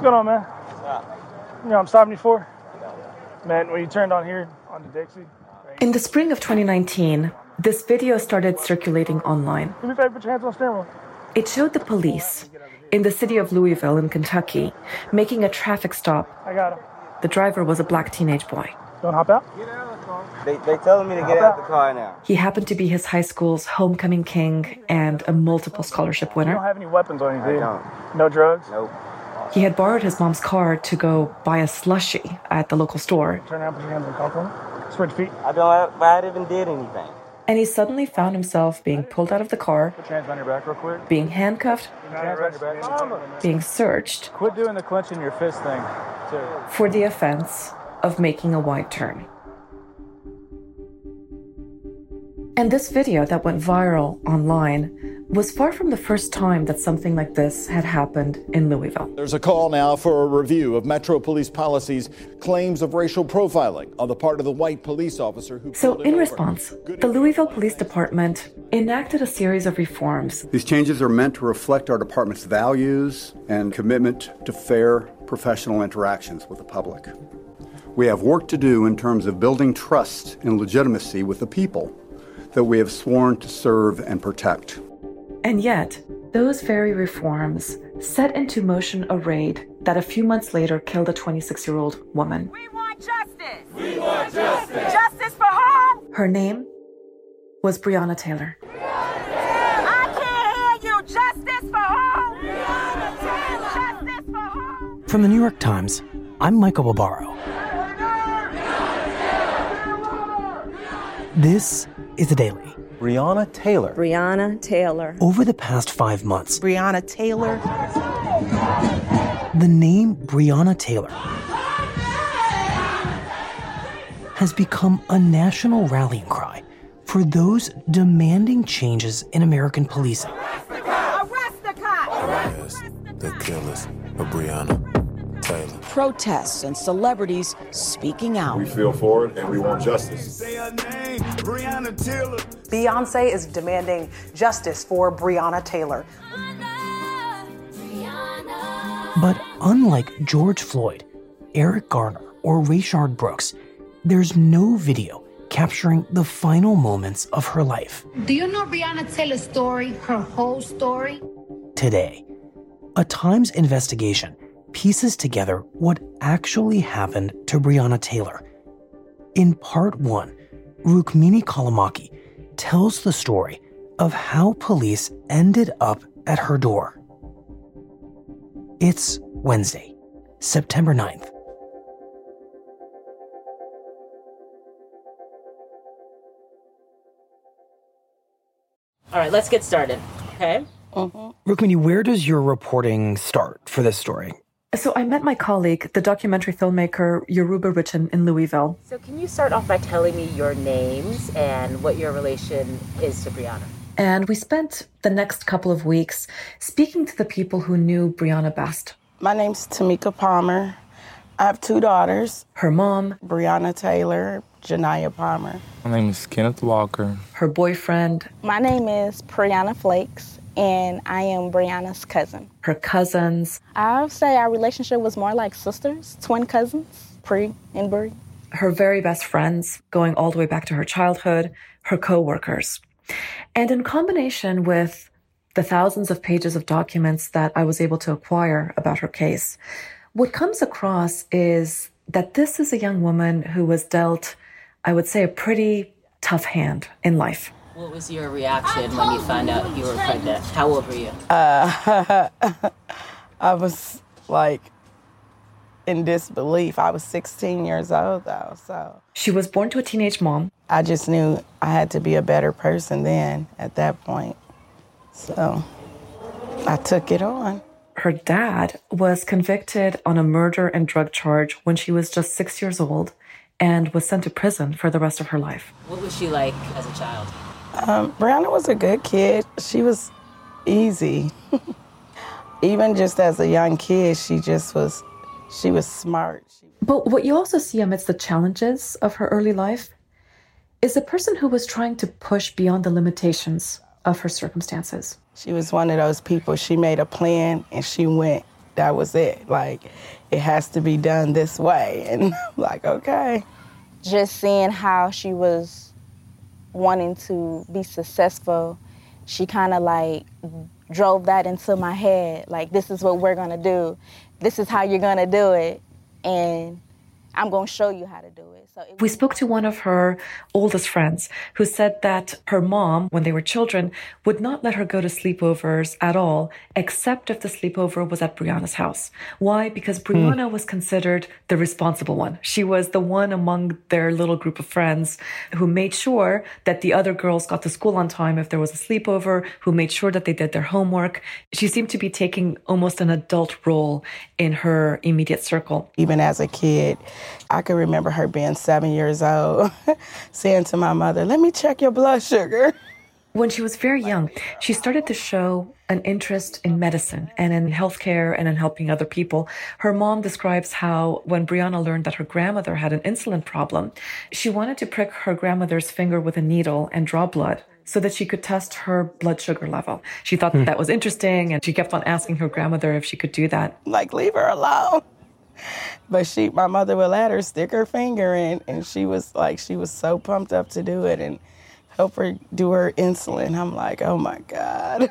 What's going on, man? You know I'm stopping you for? Man, when you turned on here, onto Dixie. In the spring of 2019, this video started circulating online. Do me a put your hands on the. It showed the police in the city of Louisville in Kentucky making a traffic stop. I got him. The driver was a black teenage boy. Don't hop out. They, they telling me to get out of the car now. He happened to be his high school's homecoming king and a multiple scholarship winner. You don't winner. have any weapons on you, do I don't. No drugs? Nope. He had borrowed his mom's car to go buy a slushie at the local store, Turn around, put your hands on the car. Spread your feet. I don't have, I even did anything. and he suddenly found himself being pulled out of the car, Put your hands on your back real quick. being handcuffed, Hands on your back. being searched Quit doing the clenching your fist thing, too. for the offense of making a wide turn. And this video that went viral online was far from the first time that something like this had happened in Louisville. There's a call now for a review of Metro Police policies, claims of racial profiling on the part of the white police officer who. So, in over. response, the Louisville Police Department enacted a series of reforms These changes are meant to reflect our department's values and commitment to fair professional interactions with the public. We have work to do in terms of building trust and legitimacy with the people that we have sworn to serve and protect. And yet, those very reforms set into motion a raid that a few months later killed a 26 year old woman. We want justice. We want justice. Justice for whom? Her name was Breonna Taylor. I can't hear you. Justice for whom? Justice for whom? From the New York Times, I'm Michael Barbaro. This is the Daily. Breonna Taylor. Breonna Taylor. Over the past five months, Breonna Taylor. the name Breonna Taylor has become a national rallying cry for those demanding changes in American policing. Arrest the cop. The killers of Breonna Taylor. Protests and celebrities speaking out. We feel for it and we want justice. Beyonce is demanding justice for Breonna Taylor. But unlike George Floyd, Eric Garner, or Rayshard Brooks, there's no video capturing the final moments of her life. Do you know Breonna Taylor's story, her whole story? today. A Times investigation pieces together what actually happened to Breonna Taylor. In part one, Rukmini Callimachi tells the story of how police ended up at her door. It's Wednesday, September 9th. All right, let's get started. Okay. Uh-huh. Rukmini, where does your reporting start for this story? So I met my colleague, the documentary filmmaker Yoruba Richen in Louisville. So, can you start off by telling me your names and what your relation is to Breonna? And we spent the next couple of weeks speaking to the people who knew Breonna best. My name's Tamika Palmer. I have two daughters. Her mom, Breonna Taylor, Janaya Palmer. My name is Kenneth Walker. her boyfriend, My name is Preonia Flakes, and I am Breonna's cousin. her cousins. I would say our relationship was more like sisters, twin cousins, pre and Brie. her very best friends, going all the way back to her childhood, her co-workers. And in combination with the thousands of pages of documents that I was able to acquire about her case, what comes across is that this is a young woman who was dealt, I would say, a pretty tough hand in life. What was your reaction when you found out you were pregnant? How old were you? Uh, I was like in disbelief. I was 16 years old though, so. She was born to a teenage mom. I just knew I had to be a better person then at that point. So I took it on. Her dad was convicted on a murder and drug charge when she was just six years old and was sent to prison for the rest of her life. What was she like as a child? Um, Breonna was a good kid. She was easy. Even just as a young kid, she just was, she was smart. But what you also see amidst the challenges of her early life is a person who was trying to push beyond the limitations of her circumstances. She was one of those people, she made a plan and she went. That was it. Like, it has to be done this way. And I'm like, okay. Just seeing how she was wanting to be successful, she kind of like drove that into my head. Like, this is what we're gonna do. This is how you're gonna do it. And I'm gonna show you how to do it. So it We spoke to one of her oldest friends who said that her mom, when they were children, would not let her go to sleepovers at all, except if the sleepover was at Breonna's house. Why? Because hmm. Brianna was considered the responsible one. She was the one among their little group of friends who made sure that the other girls got to school on time if there was a sleepover, who made sure that they did their homework. She seemed to be taking almost an adult role in her immediate circle. Even as a kid, I can remember her being seven years old, saying to my mother, Let me check your blood sugar. When she was very young, she started to show an interest in medicine and in healthcare and in helping other people. Her mom describes how when Breonna learned that her grandmother had an insulin problem, she wanted to prick her grandmother's finger with a needle and draw blood so that she could test her blood sugar level. She thought that, that was interesting and she kept on asking her grandmother if she could do that. Like, leave her alone. But she, my mother would let her stick her finger in, and she was like, she was so pumped up to do it and help her do her insulin. I'm like, oh my God.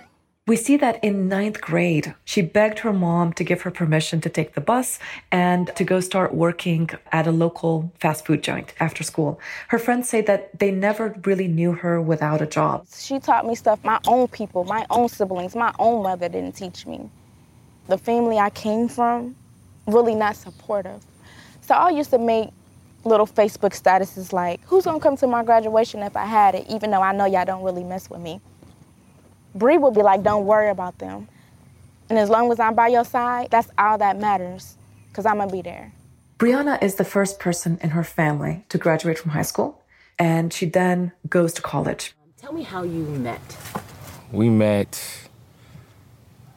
We see that in ninth grade, she begged her mom to give her permission to take the bus and to go start working at a local fast food joint after school. Her friends say that they never really knew her without a job. She taught me stuff my own people, my own siblings, my own mother didn't teach me. The family I came from, really not supportive. So I used to make little Facebook statuses like, who's gonna come to my graduation if I had it, even though I know y'all don't really mess with me. Bree would be like, don't worry about them. And as long as I'm by your side, that's all that matters, because I'm gonna be there. Breonna is the first person in her family to graduate from high school, and she then goes to college. Tell me how you met. We met,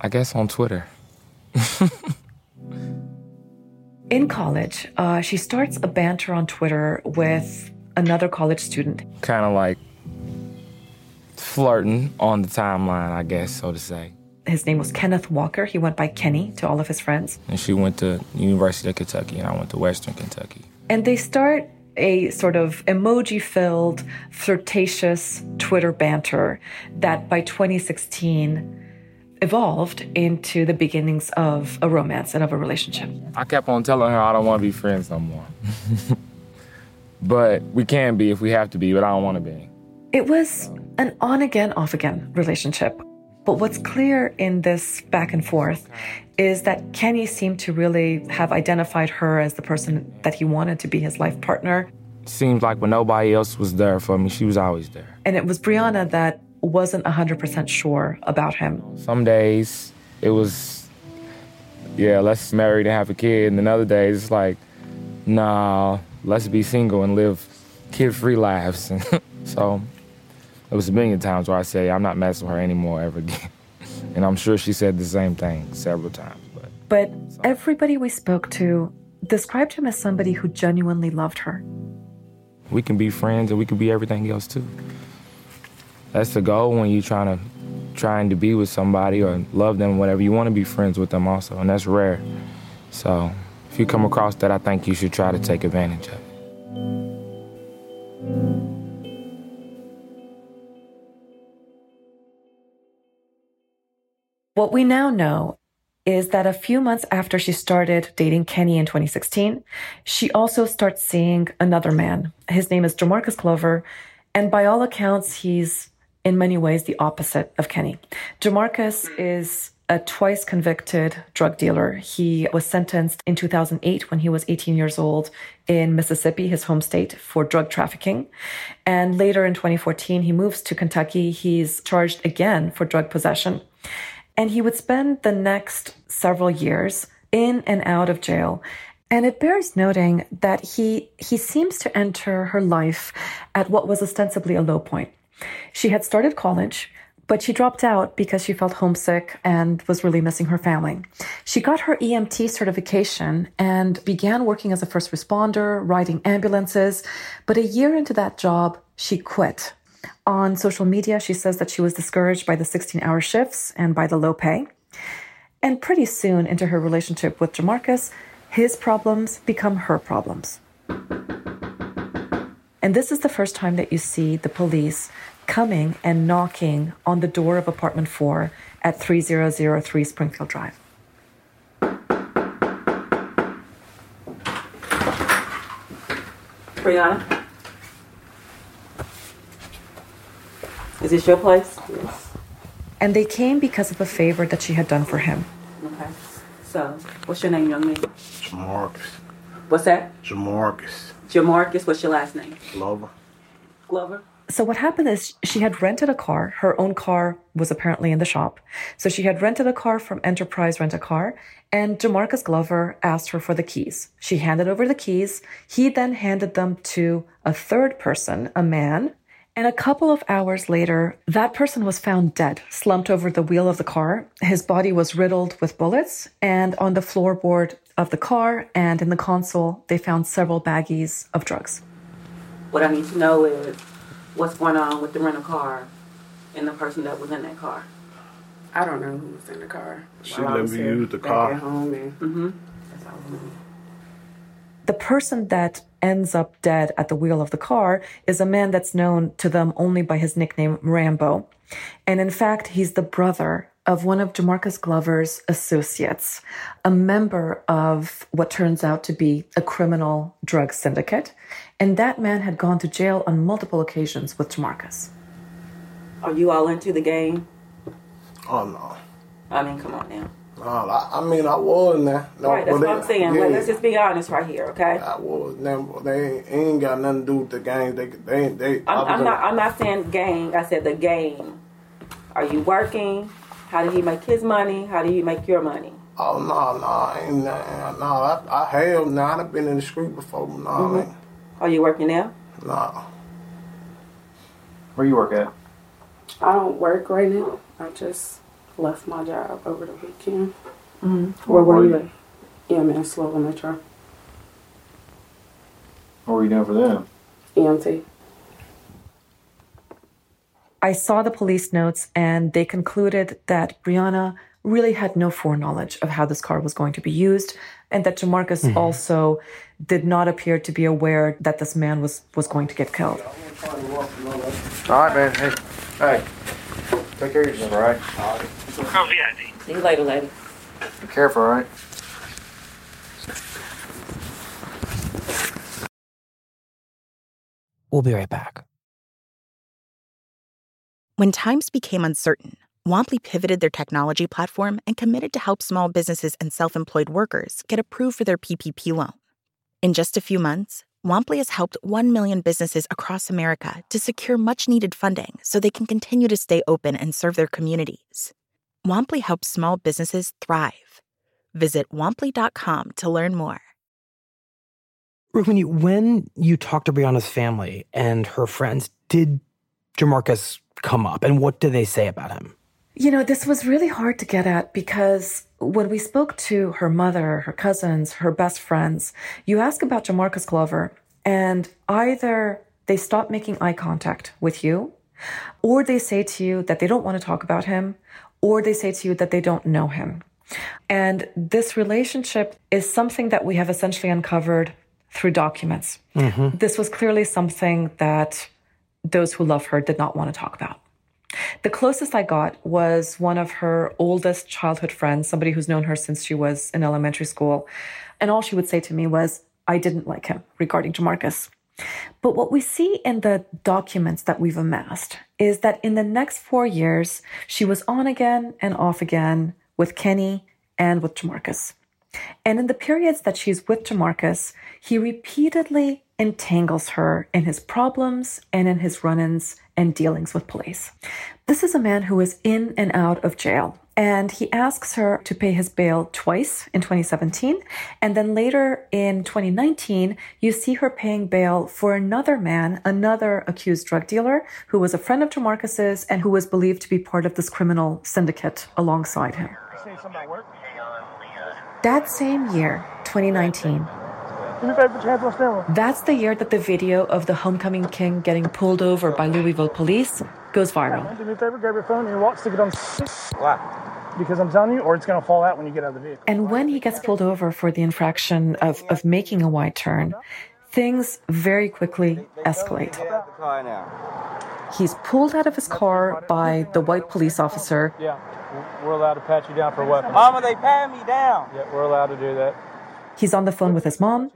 I guess, on Twitter. In college, uh, she starts a banter on Twitter with another college student. Kind of like flirting on the timeline, I guess, so to say. His name was Kenneth Walker. He went by Kenny to all of his friends. And she went to University of Kentucky, and I went to Western Kentucky. And they start a sort of emoji filled, flirtatious Twitter banter that by 2016 evolved into the beginnings of a romance and of a relationship. I kept on telling her I don't want to be friends no more. but we can be if we have to be, but I don't want to be. It was an on again, off again relationship. But what's clear in this back and forth is that Kenny seemed to really have identified her as the person that he wanted to be his life partner. Seems like when nobody else was there for me, she was always there. And it was Breonna that wasn't 100% sure about him. Some days it was, yeah, let's marry and have a kid. And then other days it's like, nah, let's be single and live kid free lives. so it was a million times where I say, I'm not messing with her anymore ever again. and I'm sure she said the same thing several times. But, but everybody we spoke to described him as somebody who genuinely loved her. We can be friends and we can be everything else too. That's the goal when you're trying to trying to be with somebody or love them, whatever. You want to be friends with them also, and that's rare. So if you come across that, I think you should try to take advantage of What we now know is that a few months after she started dating Kenny in 2016, she also starts seeing another man. His name is Jamarcus Glover, and by all accounts, he's in many ways the opposite of Kenny. Jamarcus is a twice convicted drug dealer. He was sentenced in 2008 when he was 18 years old in Mississippi, his home state, for drug trafficking. And later in 2014, he moves to Kentucky. He's charged again for drug possession. And he would spend the next several years in and out of jail. And it bears noting that he, he seems to enter her life at what was ostensibly a low point. She had started college, but she dropped out because she felt homesick and was really missing her family. She got her EMT certification and began working as a first responder, riding ambulances. But a year into that job, she quit. On social media, she says that she was discouraged by the 16 hour shifts and by the low pay. And pretty soon into her relationship with Jamarcus, his problems become her problems. And this is the first time that you see the police coming and knocking on the door of apartment 4 at 3003 Springfield Drive. Breonna? This your place? Yes. And they came because of a favor that she had done for him. Okay. So, what's your name, young man? Jamarcus. What's that? Jamarcus. Jamarcus, what's your last name? Glover. Glover? So what happened is she had rented a car. Her own car was apparently in the shop. So she had rented a car from Enterprise Rent a Car and Jamarcus Glover asked her for the keys. She handed over the keys. He then handed them to a third person, a man. And a couple of hours later, that person was found dead, slumped over the wheel of the car. His body was riddled with bullets and on the floorboard of the car and in the console, they found several baggies of drugs. What I need to know is what's going on with the rental car and the person that was in that car. I don't know who was in the car. She While I let me use the car. At home and Mm-hmm. that's all I know. The person that ends up dead at the wheel of the car is a man that's known to them only by his nickname Rambo. And in fact, he's the brother of one of Jamarcus Glover's associates, a member of what turns out to be a criminal drug syndicate. And that man had gone to jail on multiple occasions with Jamarcus. Are you all into the game? Oh no. I mean, come on now. No, I, I mean I was now. No, right, that's what they- I'm saying. Yeah, Like, let's just be honest right here, okay? I was. Now, they ain't, ain't got nothing to do with the game. They, they, ain't- they. I I'm, I'm in- not. I'm not saying gang. I said the game. Are you working? How did he make his money? How do you make your money? Oh no, no, I ain't nah, no. I, I have now. I've been in the street before. No, Mhm. I ain't. Are you working now? No. Where you work at? I don't work right now. I just left my job over the weekend. Mm-hmm. Where were you at? Yeah, man, Slow Metro. What were you doing for them? EMT. I saw the police notes and they concluded that Breonna really had no foreknowledge of how this car was going to be used and that Jamarcus Mhm. also did not appear to be aware that this man was, was going to get killed. All right, man. Hey, hey. Take care of yourself, all right? Oh, See you later, lady. Be careful, all right? We'll be right back. When times became uncertain, Womply pivoted their technology platform and committed to help small businesses and self employed workers get approved for their PPP loan. In just a few months, Womply has helped 1 million businesses across America to secure much needed funding so they can continue to stay open and serve their communities. Womply helps small businesses thrive. Visit womply.com to learn more. Rukmini, when you talked to Breonna's family and her friends, did Jamarcus come up and what did they say about him? You know, this was really hard to get at because when we spoke to her mother, her cousins, her best friends, you ask about Jamarcus Glover, and either they stop making eye contact with you, or they say to you that they don't want to talk about him, or they say to you that they don't know him. And this relationship is something that we have essentially uncovered through documents. Mm-hmm. This was clearly something that those who love her did not want to talk about. The closest I got was one of her oldest childhood friends, somebody who's known her since she was in elementary school. And all she would say to me was, I didn't like him regarding Jamarcus. But what we see in the documents that we've amassed is that in the next four years, she was on again and off again with Kenny and with Jamarcus. And in the periods that she's with Jamarcus, he repeatedly entangles her in his problems and in his run ins and dealings with police. This is a man who is in and out of jail. And he asks her to pay his bail twice in 2017. And then later in 2019, you see her paying bail for another man, another accused drug dealer, who was a friend of Jamarcus's and who was believed to be part of this criminal syndicate alongside him. That same year, 2019, that's the year that the video of the homecoming king getting pulled over by Louisville police goes viral. Do me a favor, grab your phone and your watch, stick it on. Wow. Because I'm telling you, or it's going to fall out when you get out of the vehicle. And when he gets pulled over for the infraction of, of making a wide turn, things very quickly escalate. He's pulled out of his car by the white police officer. Yeah, we're allowed to pat you down for weapons. Mama, they pat me down. Yeah, we're allowed to do that. He's on the phone with his mom,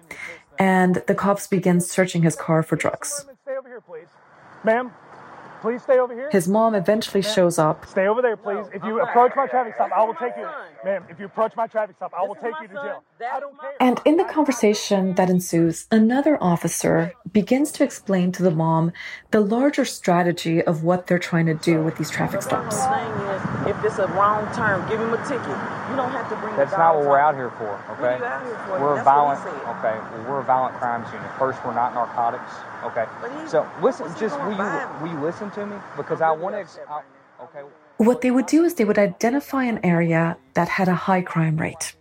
and the cops begin searching his car for drugs. Stay over here, please. Ma'am, please stay over here. His mom eventually shows up. Stay over there, please. If you approach my traffic stop, I will take you. Ma'am, if you approach my traffic stop, I will take you to jail. I don't care. And in the conversation that ensues, another officer begins to explain to the mom the larger strategy of what they're trying to do with these traffic stops. Is, If it's a wrong turn, give him a ticket. You don't have to bring. That's not what we're out. out here for, okay? What are out here for? We're a That's violent, what he said. okay? Well, we're a violent crimes unit. First, we're not narcotics, okay? He- So listen, just going will you violent? will you listen to me because I want to, okay? What they would do is they would identify an area that had a high crime rate.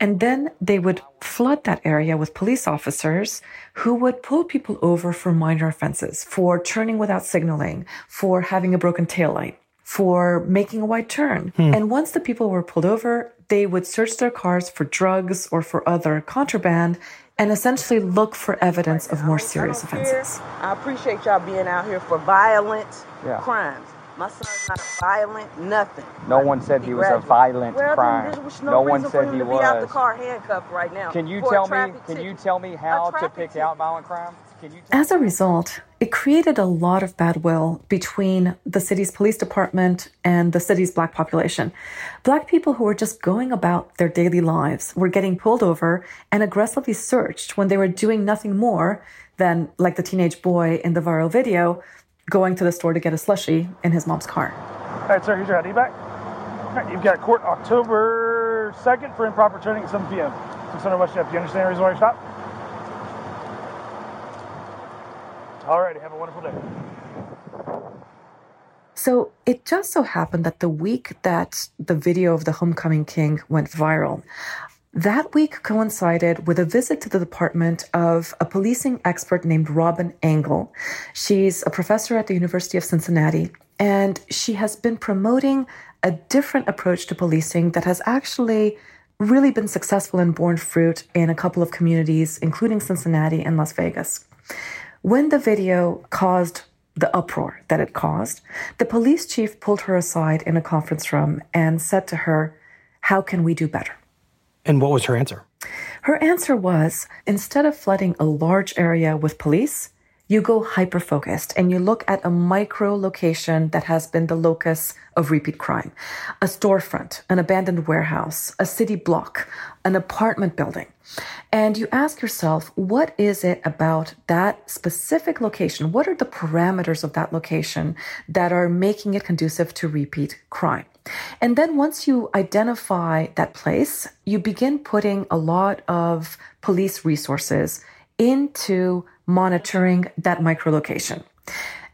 And then they would flood that area with police officers who would pull people over for minor offenses, for turning without signaling, for having a broken taillight, for making a wide turn. Hmm. And once the people were pulled over, they would search their cars for drugs or for other contraband and essentially look for evidence of more serious offenses. I appreciate y'all being out here for violent Yeah. crimes. My son's not violent, nothing. No one said he was a violent well, crime. Then no, No one reason said for him he to be out the was. car handcuffed right now. Can you for tell me? traffic Can you tell me how to pick ticket. out violent crime? As a result, it created a lot of bad will between the city's police department and the city's black population. Black people who were just going about their daily lives were getting pulled over and aggressively searched when they were doing nothing more than, like the teenage boy in the viral video, going to the store to get a slushie in his mom's car. All right, sir, here's your ID back. All right, you've got court October 2nd for improper turning at 7 p.m. 600 West Jeff. Do you understand the reason why you stopped? All righty, have a wonderful day. So it just so happened that the week that the video of the homecoming king went viral, that week coincided with a visit to the department of a policing expert named Robin Engel. She's a professor at the University of Cincinnati, and she has been promoting a different approach to policing that has actually really been successful and borne fruit in a couple of communities, including Cincinnati and Las Vegas. When the video caused the uproar that it caused, the police chief pulled her aside in a conference room and said to her, How can we do better? And what was her answer? Her answer was instead of flooding a large area with police, you go hyper focused and you look at a micro location that has been the locus of repeat crime a storefront, an abandoned warehouse, a city block, an apartment building. And you ask yourself, what is it about that specific location? What are the parameters of that location that are making it conducive to repeat crime? And then once you identify that place, you begin putting a lot of police resources into monitoring that microlocation.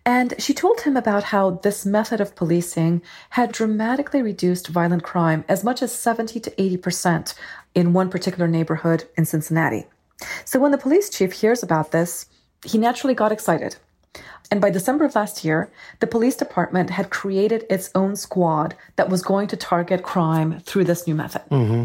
And she told him about how this method of policing had dramatically reduced violent crime as much as 70 to 80% in one particular neighborhood in Cincinnati. So when the police chief hears about this, he naturally got excited. And by December of last year, the police department had created its own squad that was going to target crime through this new method. Mm-hmm.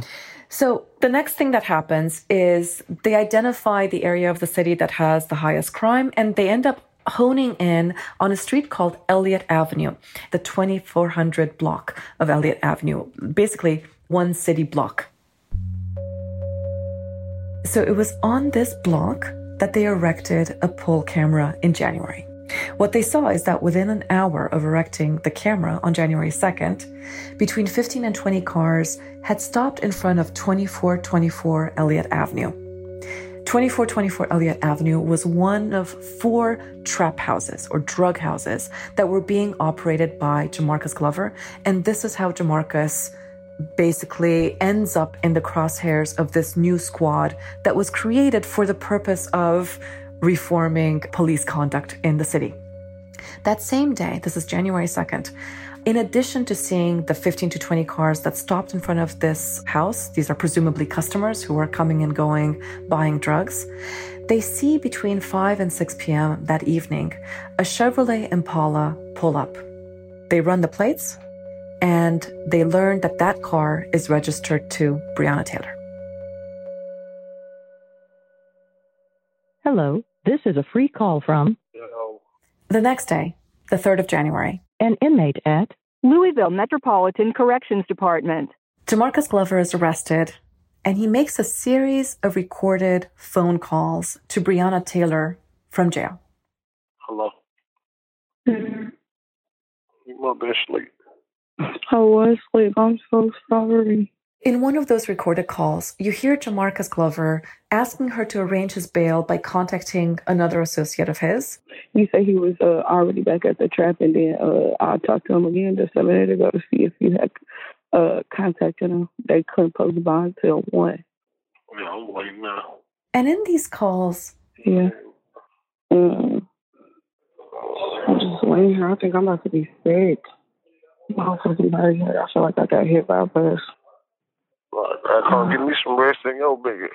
So the next thing that happens is they identify the area of the city that has the highest crime and they end up honing in on a street called Elliott Avenue, the 2400 block of Elliott Avenue, basically one city block. So it was on this block that they erected a pole camera in January. What they saw is that within an hour of erecting the camera on January 2nd, between 15 and 20 cars had stopped in front of 2424 Elliott Avenue. 2424 Elliott Avenue was one of four trap houses or drug houses that were being operated by Jamarcus Glover. And this is how Jamarcus basically ends up in the crosshairs of this new squad that was created for the purpose of reforming police conduct in the city. That same day, this is January 2nd, in addition to seeing the 15 to 20 cars that stopped in front of this house, these are presumably customers who are coming and going, buying drugs, they see between 5 and 6 p.m. that evening a Chevrolet Impala pull up. They run the plates and they learn that that car is registered to Breonna Taylor. Hello, this is a free call from The next day, the 3rd of January, an inmate at Louisville Metropolitan Corrections Department. Jamarcus Glover is arrested and he makes a series of recorded phone calls to Breonna Taylor from jail. Hello. Mm-hmm. You must be asleep. I was asleep. I'm so sorry. In one of those recorded calls, you hear Jamarcus Glover asking her to arrange his bail by contacting another associate of his. He said he was uh, already back at the trap, and then uh, I talked to him again just a minute ago to see if you had uh, contacted him. They couldn't post the bond till one. Yeah, I'm waiting now. And in these calls, Yeah. Um, I'm just waiting here. I think I'm about to be sick. My fucking body hurt. I feel like I got hit by a bus. Like, I can't give me some rest in your bed.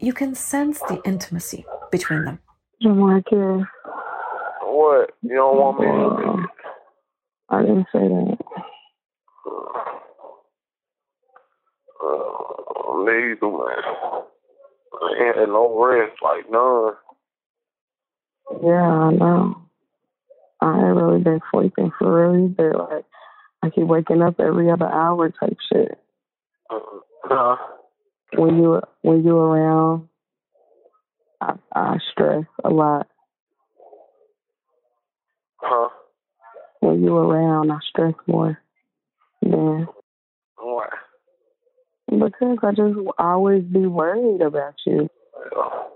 you can sense the intimacy between them. Jamarcus, What? You don't want me in? I didn't say that. Uh, neither, man. I ain't had no rest, like none. Yeah, I know. I ain't really been sleeping for real either. Like, I keep waking up every other hour type shit. Huh? When you when you around, I, I stress a lot. Huh? When you around, I stress more. Then What? because I just always be worried about you. Well,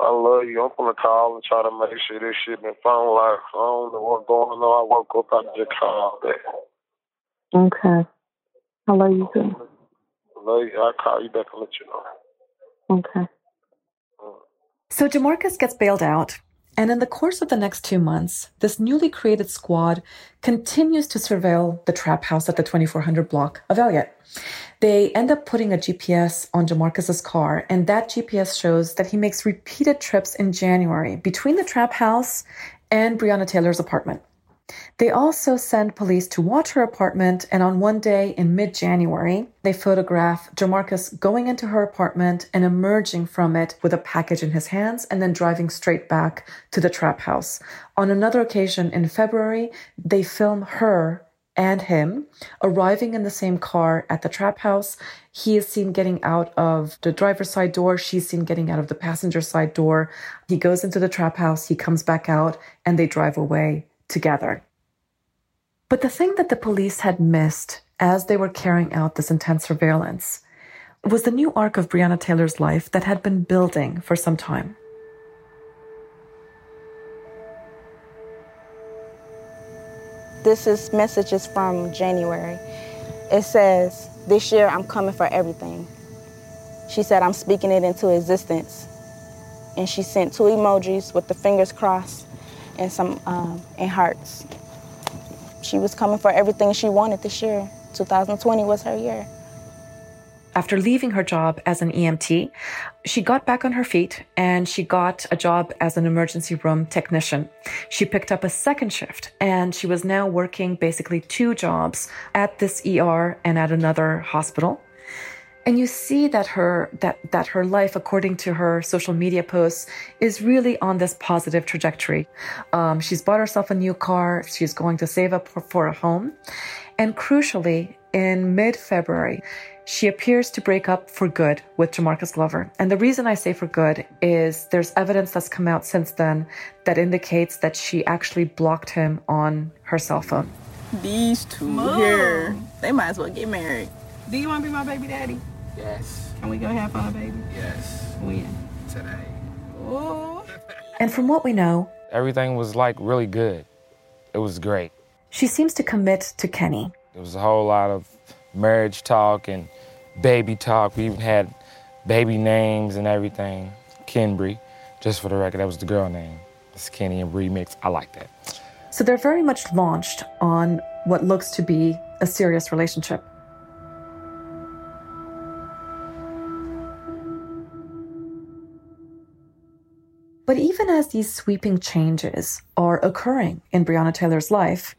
I love you. I'm gonna call and try to make sure this shit been phone life. I don't know what's going on. I woke up, I just called that. Okay. I love you too. I'll call you back and let you know. Okay. Mm. So Jamarcus gets bailed out, and in the course of the next two months, this newly created squad continues to surveil the trap house at the 2400 block of Elliott. They end up putting a GPS on Jamarcus's car, and that GPS shows that he makes repeated trips in January between the trap house and Breonna Taylor's apartment. They also send police to watch her apartment, and on one day in mid January, they photograph Jamarcus going into her apartment and emerging from it with a package in his hands and then driving straight back to the trap house. On another occasion in February, they film her and him arriving in the same car at the trap house. He is seen getting out of the driver's side door. She's seen getting out of the passenger side door. He goes into the trap house. He comes back out and they drive away together. But the thing that the police had missed as they were carrying out this intense surveillance was the new arc of Breonna Taylor's life that had been building for some time. This is messages from January. It says, This year I'm coming for everything. She said, I'm speaking it into existence. And she sent two emojis with the fingers crossed and some um, and hearts. She was coming for everything she wanted this year. 2020 was her year. After leaving her job as an EMT, she got back on her feet and she got a job as an emergency room technician. She picked up a second shift and she was now working basically two jobs at this ER and at another hospital. And you see that her that that her life, according to her social media posts, is really on this positive trajectory. Um, she's bought herself a new car. She's going to save up for, for a home, and crucially, in mid-February, she appears to break up for good with Jamarcus Glover. And the reason I say for good is there's evidence that's come out since then that indicates that she actually blocked him on her cell phone. These two Mom. here, they might as well get married. Do you want to be my baby daddy? Yes. Can we go have fun, baby? Yes. When? Today. Ooh. And from what we know, Everything was like really good. It was great. she seems to commit to Kenny. There was a whole lot of marriage talk and baby talk. We even had baby names and everything. Kenbree, just for the record, that was the girl name. It's Kenny and Bree mix. I like that. So they're very much launched on what looks to be a serious relationship. But even as these sweeping changes are occurring in Breonna Taylor's life,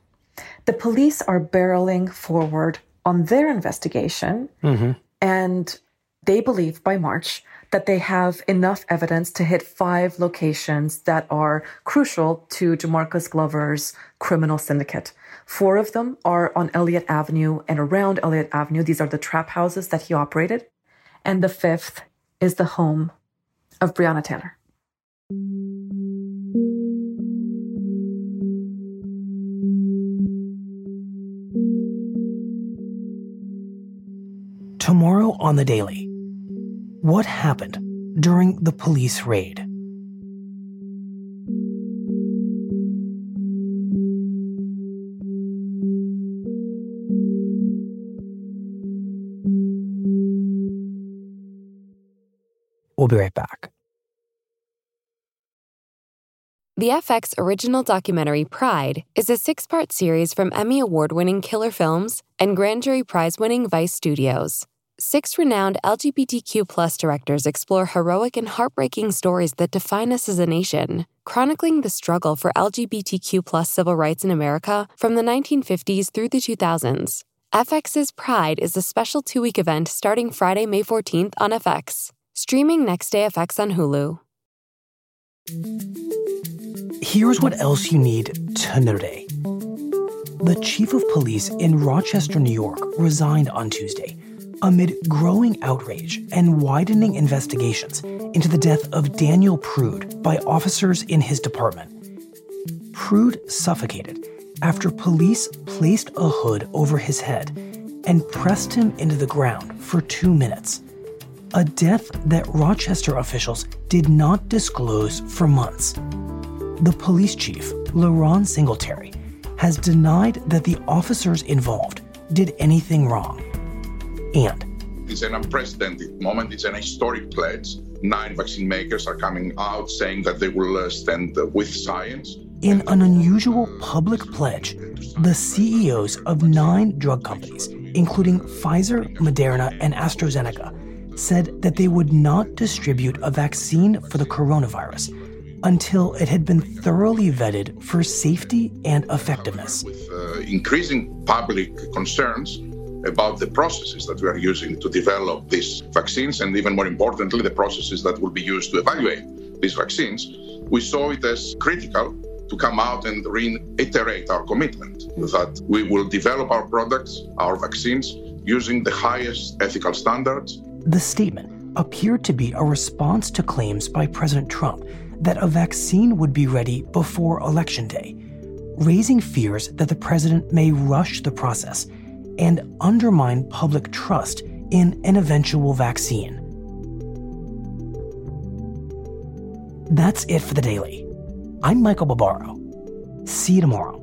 the police are barreling forward on their investigation, Mm-hmm. and they believe by March that they have enough evidence to hit five locations that are crucial to Jamarcus Glover's criminal syndicate. Four of them are on Elliott Avenue and around Elliott Avenue. These are the trap houses that he operated. And the fifth is the home of Breonna Taylor. Tomorrow on the Daily. What happened during the police raid? We'll be right back. The FX original documentary Pride is a six part series from Emmy Award winning Killer Films and Grand Jury Prize winning Vice Studios. Six renowned LGBTQ directors explore heroic and heartbreaking stories that define us as a nation, chronicling the struggle for LGBTQ civil rights in America from the 1950s through the 2000s. FX's Pride is a special two week event starting Friday, May 14th on FX. Streaming next day FX on Hulu. Here's what else you need to know today. The chief of police in Rochester, New York, resigned on Tuesday amid growing outrage and widening investigations into the death of Daniel Prude by officers in his department. Prude suffocated after police placed a hood over his head and pressed him into the ground for two minutes. A death that Rochester officials did not disclose for months. The police chief, LaRon Singletary, has denied that the officers involved did anything wrong. And It's an unprecedented moment. It's an historic pledge. Nine vaccine makers are coming out saying that they will uh, stand with science. in an unusual public pledge, the CEOs of nine drug companies, including Pfizer, Moderna, and AstraZeneca, said that they would not distribute a vaccine for the coronavirus until it had been thoroughly vetted for safety and effectiveness. Uh, increasing public concerns about the processes that we are using to develop these vaccines, and even more importantly, the processes that will be used to evaluate these vaccines. We saw it as critical to come out and reiterate our commitment that we will develop our products, our vaccines, using the highest ethical standards The statement appeared to be a response to claims by President Trump that a vaccine would be ready before Election Day, raising fears that the president may rush the process and undermine public trust in an eventual vaccine. That's it for the daily. I'm Michael Barbaro. See you tomorrow.